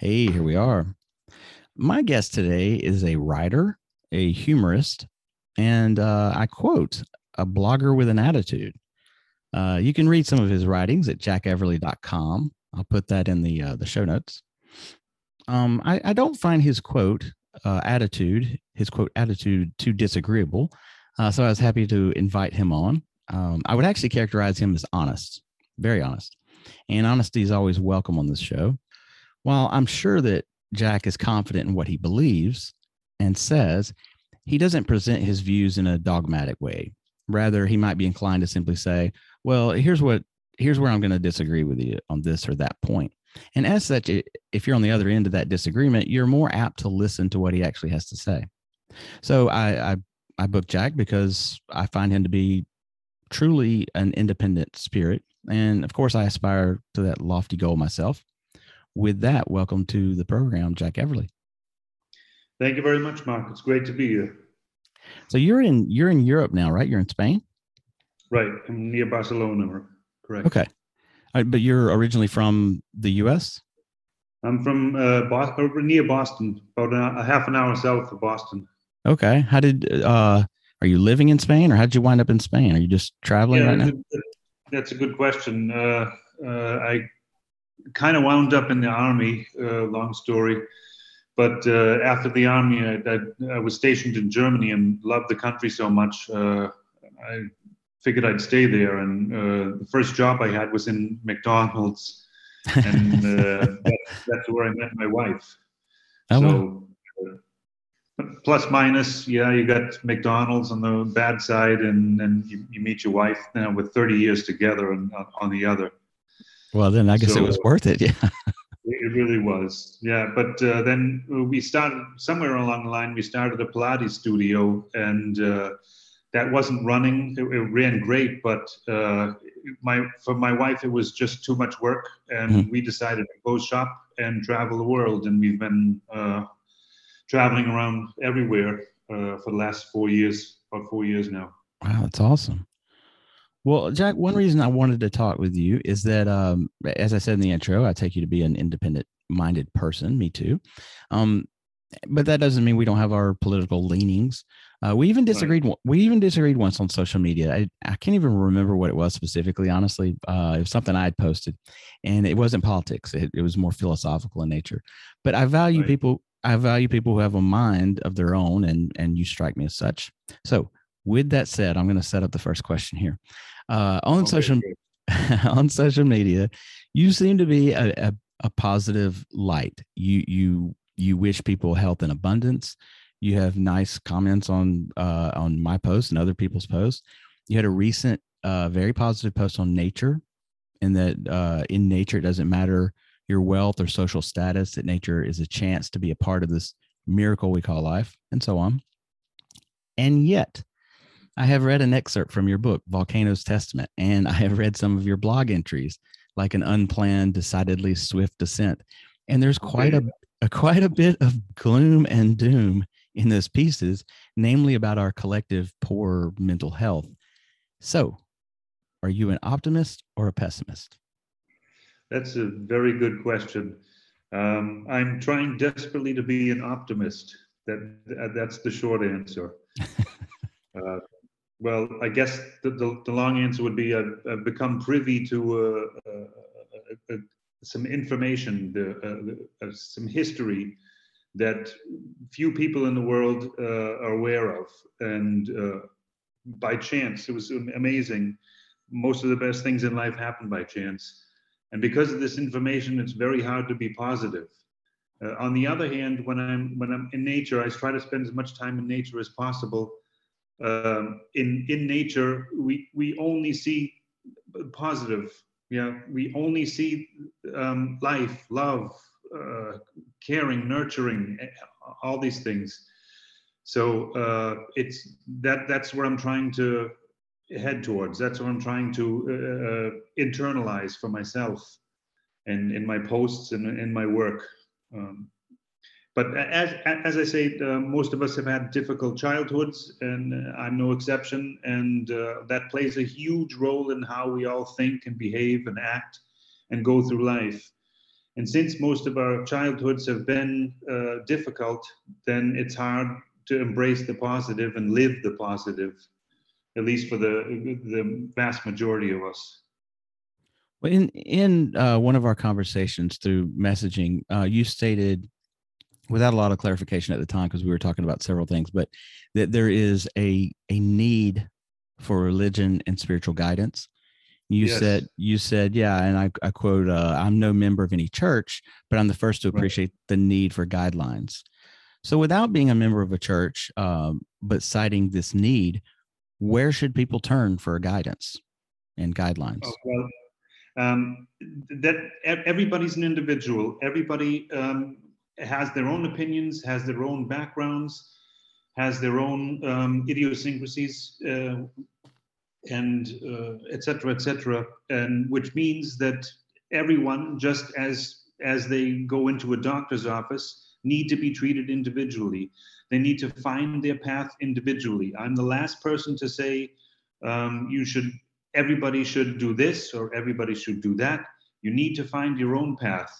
Hey, here we are. My guest today is a writer, a humorist, and uh, I quote, a blogger with an attitude. Uh, you can read some of his writings at jackeverly.com. I'll put that in the uh, the show notes. Um, I, I, don't find his quote uh, attitude, his quote attitude, too disagreeable. Uh, so I was happy to invite him on. Um, I would actually characterize him as honest, very honest, and honesty is always welcome on this show. While I'm sure that Jack is confident in what he believes and says, he doesn't present his views in a dogmatic way. Rather, he might be inclined to simply say, "Well, here's what here's where I'm going to disagree with you on this or that point." And as such, if you're on the other end of that disagreement, you're more apt to listen to what he actually has to say. So I I, I booked Jack because I find him to be truly an independent spirit, and of course, I aspire to that lofty goal myself with that, welcome to the program, Jack Everly. Thank you very much, Mark. It's great to be here. So you're in you're in Europe now, right? You're in Spain. Right, I'm near Barcelona. Correct. Okay, right, but you're originally from the U.S. I'm from uh, Boston, uh, near Boston, about a, a, half an hour south of Boston. Okay. How did uh, are you living in Spain, or how did you wind up in Spain? Are you just traveling yeah, right now? That's a good question. Uh, uh, I kind of wound up in the army. Uh, long story, but uh, after the army, I, I, I, was stationed in Germany and loved the country so much. Uh, I figured I'd stay there, and uh, the first job I had was in McDonald's, and uh, that, that's where I met my wife. Oh, so. Plus minus, yeah, you got McDonald's on the bad side, and then you, you meet your wife you know, with 30 years together and on the other. Well, then I guess so, it was worth it. Yeah. It really was. Yeah. But uh, then we started somewhere along the line, we started a Pilates studio and uh, that wasn't running. It, it ran great, but uh, my for my wife, it was just too much work. And mm-hmm. we decided to close shop and travel the world. And we've been uh, traveling around everywhere uh, for the last four years, about four years now. Wow. That's awesome. Well, Jack, one reason I wanted to talk with you is that, um, as I said in the intro, I take you to be an independent minded person. Me too. Um, but that doesn't mean we don't have our political leanings. Uh, we even disagreed. Right. We even disagreed once on social media. I, I can't even remember what it was specifically. Honestly, uh, it was something I had posted, and it wasn't politics. It, it was more philosophical in nature. But I value right. people. I value people who have a mind of their own, and and you strike me as such. So, with that said, I'm going to set up the first question here. Uh, on okay, social on social media, you seem to be a, a, a positive light. You you you wish people health and abundance. You have nice comments on uh, on my post and other people's posts. You had a recent uh, very positive post on nature, and that uh, in nature it doesn't matter your wealth or social status. That nature is a chance to be a part of this miracle we call life, and so on. And yet, I have read an excerpt from your book, Volcano's Testament, and I have read some of your blog entries, like an unplanned, decidedly swift descent. And there's quite a, a quite a bit of gloom and doom in those pieces, namely about our collective poor mental health. So, are you an optimist or a pessimist? That's a very good question. Um, I'm trying desperately to be an optimist. That that's the short answer. uh, well, I guess the, the, the, long answer would be I've, become privy to uh, uh, uh, some information, the, some history that few people in the world are aware of. And by chance, it was amazing. Most of the best things in life happen by chance. And because of this information, it's very hard to be positive. Uh, on the other hand, when I'm when I'm in nature, I try to spend as much time in nature as possible um, in in nature we we only see positive Yeah, we only see um, life, love, uh, caring, nurturing, all these things. So uh, it's that that's where I'm trying to head towards. That's what I'm trying to uh internalize for myself, and in my posts and in my work. Um, but as as I say, uh, most of us have had difficult childhoods, and uh, I'm no exception. And uh, that plays a huge role in how we all think and behave and act and go through life. And since most of our childhoods have been uh, difficult, then it's hard to embrace the positive and live the positive, at least for the the vast majority of us. Well, in in uh, one of our conversations through messaging, uh, you stated, without a lot of clarification at the time, because we were talking about several things, but that there is a a need for religion and spiritual guidance. You yes. said you said yeah, and I, I quote: uh, "I'm no member of any church, but I'm the first to appreciate right. the need for guidelines." So, without being a member of a church, um, but citing this need, where should people turn for guidance and guidelines? Oh, well, um, that everybody's an individual. Everybody um, has their own opinions, has their own backgrounds, has their own um, idiosyncrasies, uh, and etc. Uh, etc. Et and which means that everyone, just as as they go into a doctor's office, need to be treated individually. They need to find their path individually. I'm the last person to say um, you should, everybody should do this or everybody should do that. You need to find your own path.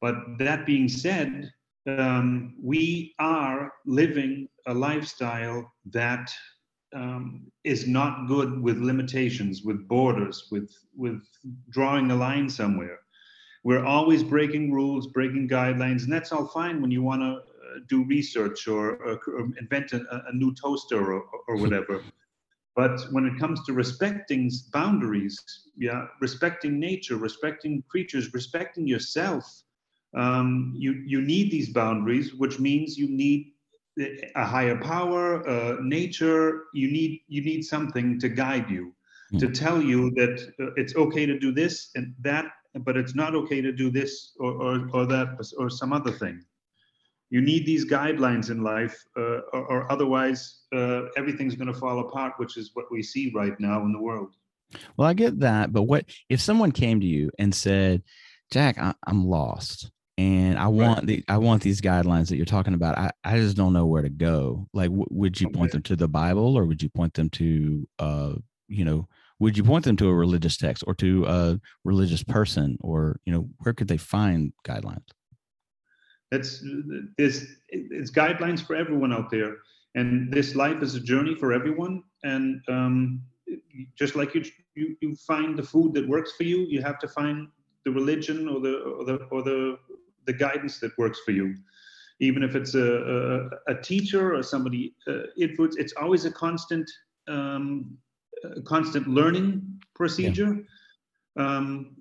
But that being said, um, we are living a lifestyle that um, is not good with limitations, with borders, with with drawing a line somewhere. We're always breaking rules, breaking guidelines, and that's all fine when you want to uh, do research or, or, or invent a, a, new toaster or, or whatever. But when it comes to respecting boundaries, yeah, respecting nature, respecting creatures, respecting yourself, um, you you need these boundaries, which means you need a higher power, uh, nature. You need you need something to guide you, mm. to tell you that uh, it's okay to do this and that but it's not okay to do this or, or, or that or some other thing. You need these guidelines in life, uh, or, or, otherwise uh, everything's going to fall apart, which is what we see right now in the world. Well, I get that, but what if someone came to you and said, "Jack, I, am lost, and I want right. the I want these guidelines that you're talking about. I, I just don't know where to go. Like, w- would you okay. point them to the Bible, or would you point them to, uh, you know, would you point them to a religious text or to a religious person or you know where could they find guidelines it's it's, it's guidelines for everyone out there and this life is a journey for everyone and um, just like you, you you find the food that works for you you have to find the religion or the or the or the, the guidance that works for you even if it's a, a, a teacher or somebody uh, influence it's always a constant um, a constant learning procedure. Yeah. Um,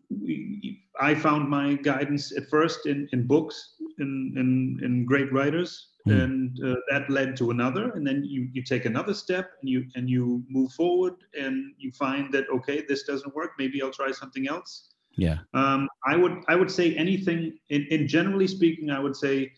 I found my guidance at first in, in books, in, in, in great writers, mm. and uh, that led to another. And then you, you take another step and you and you move forward and you find that okay, this doesn't work. Maybe I'll try something else. Yeah. Um, I would I would say anything. In, in generally speaking, I would say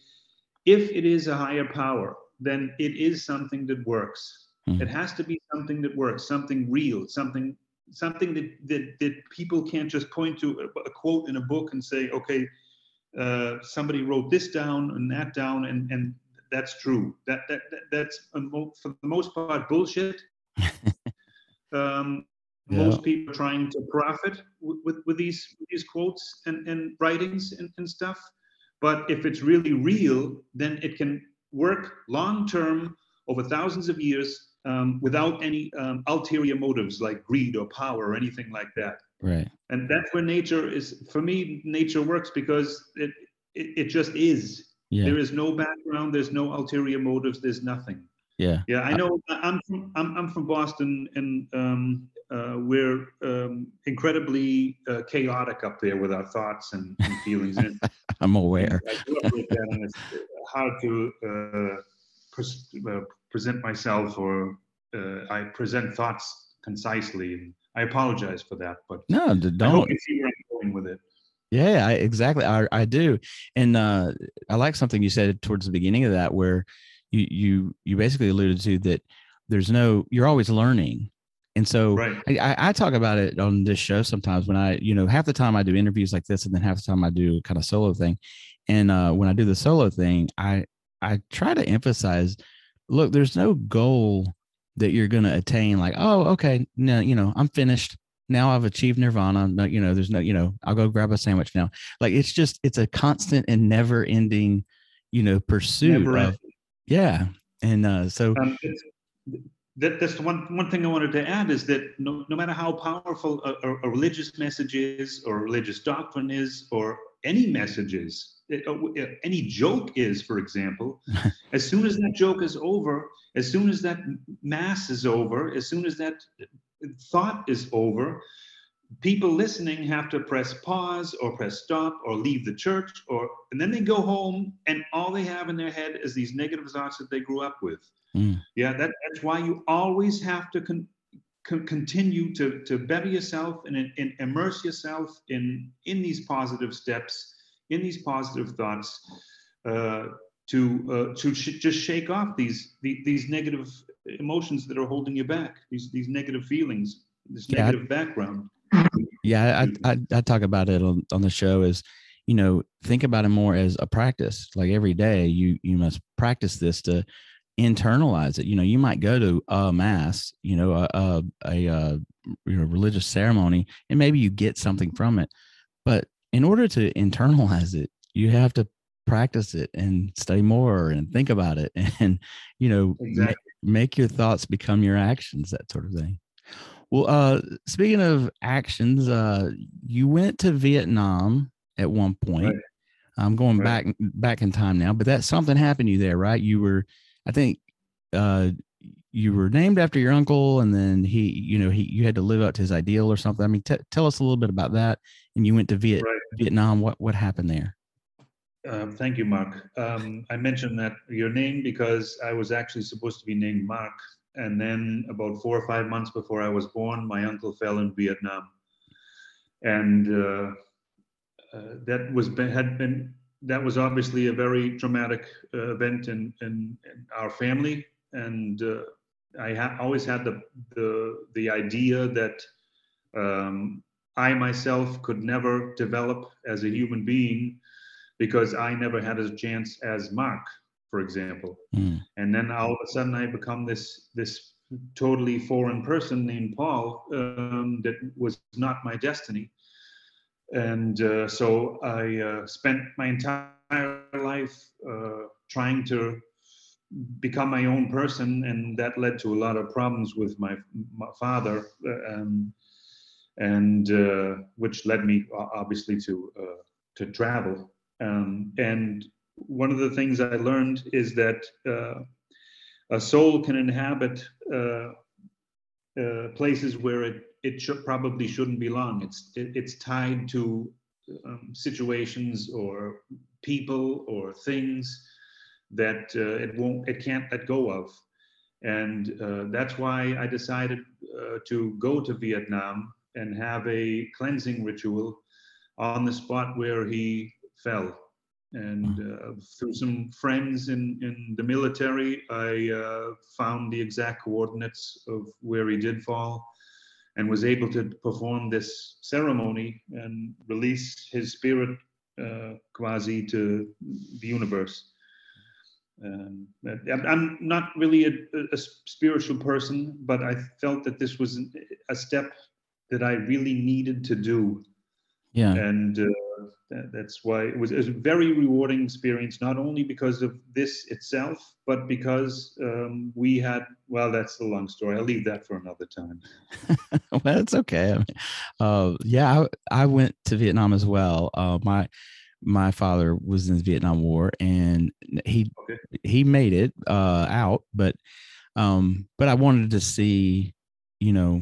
if it is a higher power, then it is something that works Mm. It has to be something that works, something real, something something that that, that people can't just point to a, a quote in a book and say, okay, uh, somebody wrote this down and that down, and and that's true. That that, that that's for the most part bullshit. um, yeah. Most people are trying to profit with, with, with these these quotes and, and writings and, and stuff. But if it's really real, then it can work long term over thousands of years um, without any um, ulterior motives like greed or power or anything like that. Right. And that's where nature is. For me, nature works because it it, it just is. Yeah. There is no background. There's no ulterior motives. There's nothing. Yeah. Yeah. I know. I'm from I'm, I'm from Boston, and um, we're um, incredibly uh, chaotic up there with our thoughts and, and feelings. I'm aware. I grew up with that, and it's hard to uh, pres- uh, present myself or uh, I present thoughts concisely. I apologize for that, but no, don't. you see where I'm going with it. Yeah, I, exactly. I, I do, and uh, I like something you said towards the beginning of that, where you you you basically alluded to that there's no you're always learning, and so right. I, I talk about it on this show sometimes when I you know half the time I do interviews like this, and then half the time I do kind of solo thing, and uh, when I do the solo thing, I I try to emphasize, look, there's no goal that you're going to attain like oh okay no you know i'm finished now I've achieved nirvana. No, you know, there's no, you know, I'll go grab a sandwich now. Like it's just, it's a constant and never ending, you know, pursuit. Of, yeah. And uh, so um, that, that's the one, one thing I wanted to add is that no, no matter how powerful a, a religious message is or religious doctrine is, or any message is, uh, any joke is, for example, as soon as that joke is over, as soon as that mass is over, as soon as that thought is over, people listening have to press pause or press stop or leave the church or and then they go home and all they have in their head is these negative thoughts that they grew up with mm. yeah that, that's why you always have to con, con, continue to to better yourself and, and immerse yourself in in these positive steps in these positive thoughts uh, to uh, to sh- just shake off these, these these negative emotions that are holding you back, these these negative feelings, this yeah, negative I, background. Yeah, I, I, I talk about it on, on the show is, you know, think about it more as a practice. Like every day, you you must practice this to internalize it. You know, you might go to a mass, you know, a a, a, a you know religious ceremony, and maybe you get something from it, but in order to internalize it, you have to practice it and study more and think about it and you know exactly. make, make your thoughts become your actions that sort of thing well uh speaking of actions uh you went to vietnam at one point right. i'm going right. back back in time now but that something happened to you there right you were i think uh you were named after your uncle and then he you know he you had to live up to his ideal or something i mean t- tell us a little bit about that and you went to Viet- right. vietnam what what happened there um, thank you, Mark. Um, I mentioned that your name because I was actually supposed to be named Mark. And then about four or five months before I was born, my uncle fell in Vietnam. And uh, uh, that was had been that was obviously a very traumatic uh, event in, in, in, our family. And uh, I ha- always had the, the, the idea that um, I myself could never develop as a human being because I never had a chance as Mark, for example. Mm. And then all of a sudden I become this this totally foreign person named Paul um, that was not my destiny. And uh, so I uh, spent my entire life uh, trying to become my own person, and that led to a lot of problems with my, my father, um, and uh, which led me obviously to to travel. Um, and one of the things I learned is that a soul can inhabit uh, uh, places where it it should, probably shouldn't belong. It's it, it's tied to um, situations or people or things that uh, it won't it can't let go of, and uh, that's why I decided uh, to go to Vietnam and have a cleansing ritual on the spot where he fell. And hmm. uh, through some friends in, in the military, I uh, found the exact coordinates of where he did fall and was able to perform this ceremony and release his spirit uh, quasi to the universe. Um, I'm not really a, a, spiritual person, but I felt that this was a step that I really needed to do. Yeah. And uh, that's why it was, it was, a very rewarding experience, not only because of this itself, but because um, we had, well, that's a long story. I'll leave that for another time. well, it's okay. I mean, uh, yeah, I, I, went to Vietnam as well. Uh, my, my father was in the Vietnam War and he, okay. he made it uh, out, but, um, but I wanted to see, you know,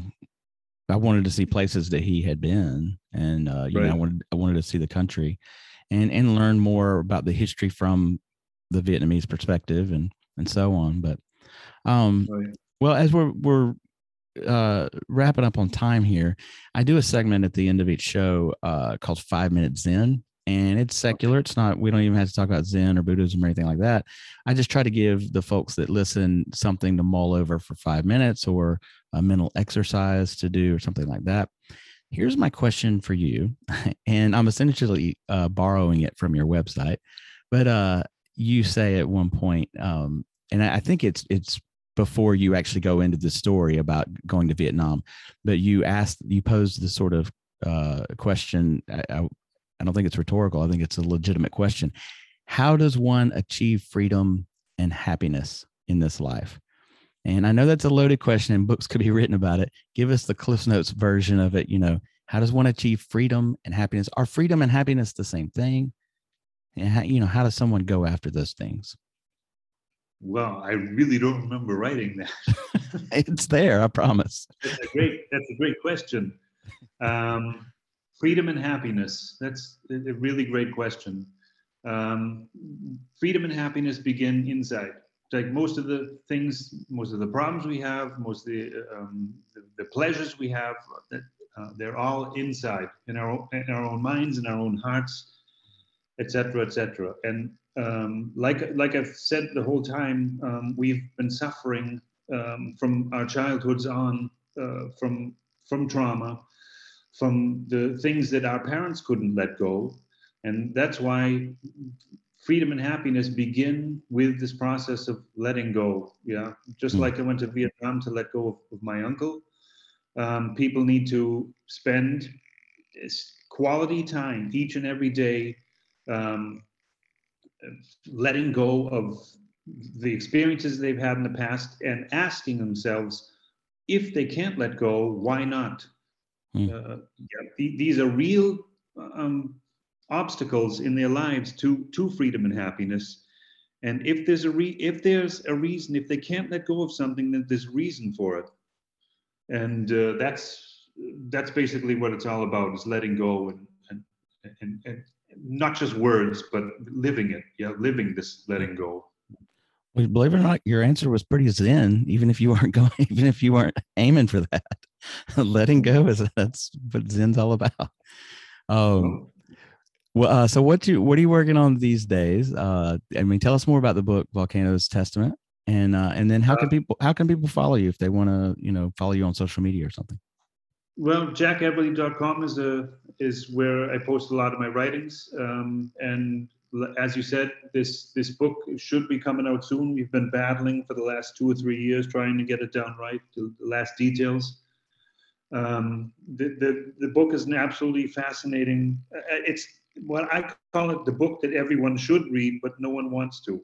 I wanted to see places that he had been, and uh, you right. know, I wanted I wanted to see the country, and and learn more about the history from the Vietnamese perspective, and and so on. But, um, right. well, as we're we're uh, wrapping up on time here, I do a segment at the end of each show uh, called Five Minute Zen. And it's secular. It's not, we don't even have to talk about Zen or Buddhism or anything like that. I just try to give the folks that listen something to mull over for five minutes or a mental exercise to do or something like that. Here's my question for you. And I'm essentially uh, borrowing it from your website. But uh, you say at one point, um, and I think it's it's before you actually go into the story about going to Vietnam, but you asked, you posed the sort of uh, question. I, I, I don't think it's rhetorical. I think it's a legitimate question. How does one achieve freedom and happiness in this life? And I know that's a loaded question and books could be written about it. Give us the Cliff Notes version of it. You know, how does one achieve freedom and happiness? Are freedom and happiness the same thing? And how, you know, how does someone go after those things? Well, I really don't remember writing that. it's there, I promise. That's a great. That's a great question. Um, freedom and happiness. That's a really great question. Um, freedom and happiness begin inside. Like most of the things, most of the problems we have, most of the um, the, the, pleasures we have, uh, they're all inside in our in our own minds, in our own hearts, etc., etc. And um, like like I've said the whole time, um, we've been suffering um, from our childhoods on, uh, from from trauma, from the things that our parents couldn't let go, and that's why freedom and happiness begin with this process of letting go. Yeah, just mm. like I went to Vietnam to let go of, of my uncle. Um, people need to spend quality time each and every day um, letting go of the experiences they've had in the past and asking themselves if they can't let go why not mm. uh, yeah, th- these are real um, obstacles in their lives to to freedom and happiness and if there's a re- if there's a reason if they can't let go of something then there's reason for it and uh, that's that's basically what it's all about is letting go and and, and, and not just words, but living it. Yeah, living this letting go. Well, believe it or not, your answer was pretty zen, even if you weren't going, even if you weren't aiming for that. letting go is that's what Zen's all about. Um, oh. well, uh, so what you what are you working on these days? Uh, I mean, tell us more about the book Volcanoes Testament, and uh, and then how can uh, people how can people follow you if they want to you know follow you on social media or something? Well, jackeverly.com is a is where I post a lot of my writings. Um, and as you said, this this book should be coming out soon. We've been battling for the last two or three years trying to get it down right, the last details. Um, the, the the book is an absolutely fascinating. Uh, it's what I call it the book that everyone should read, but no one wants to.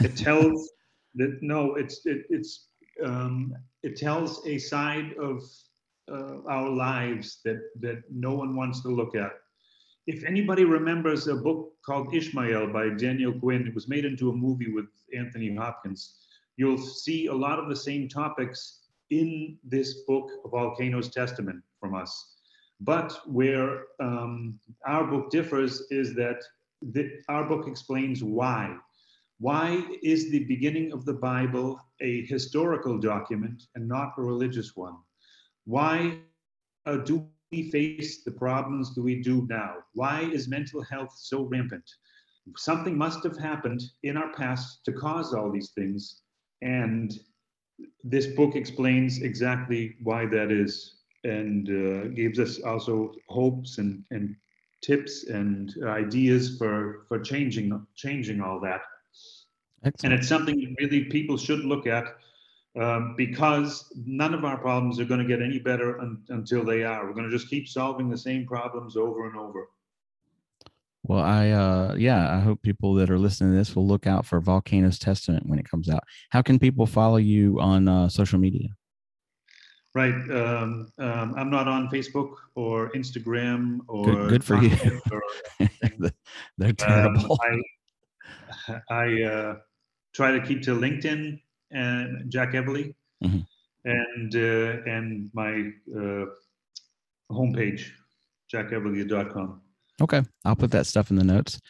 It tells that no, it's it, it's um, it tells a side of uh, our lives that that no one wants to look at. If anybody remembers a book called Ishmael by Daniel Quinn, it was made into a movie with Anthony Hopkins. You'll see a lot of the same topics in this book, Volcanoes Testament, from us. But where um, our book differs is that the, our book explains why. Why is the beginning of the Bible a historical document and not a religious one? Why uh, do we face the problems that we do now? Why is mental health so rampant? Something must have happened in our past to cause all these things. And this book explains exactly why that is and uh, gives us also hopes and, and tips and ideas for, for changing, changing all that. Excellent. And it's something that really people should look at um, because none of our problems are going to get any better un- until they are. We're going to just keep solving the same problems over and over. Well, I uh, yeah, I hope people that are listening to this will look out for Volcanoes Testament when it comes out. How can people follow you on uh, social media? Right, um, um, I'm not on Facebook or Instagram or good, good for you. They're terrible. I, I uh, try to keep to LinkedIn and Jack Everly, mm-hmm. and uh, and my uh, homepage, jackeverly.com. Okay, I'll put that stuff in the notes.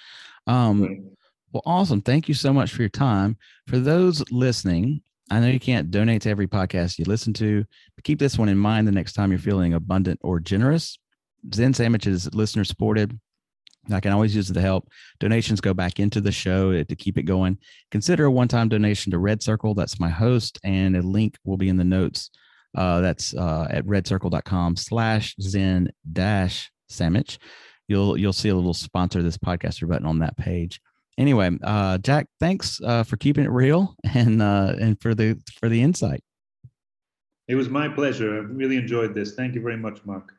Um, well, awesome. Thank you so much for your time. For those listening, I know you can't donate to every podcast you listen to, but keep this one in mind the next time you're feeling abundant or generous. Zen Sandwich is listener supported. I can always use the help. Donations go back into the show to keep it going. Consider a one time donation to Red Circle. That's my host, and a link will be in the notes. Uh, that's uh, at redcircle.com slash zen dash sandwich. You'll you'll see a little sponsor this podcaster button on that page. Anyway, uh, Jack, thanks uh, for keeping it real and uh, and for the for the insight. It was my pleasure. I really enjoyed this. Thank you very much, Mark.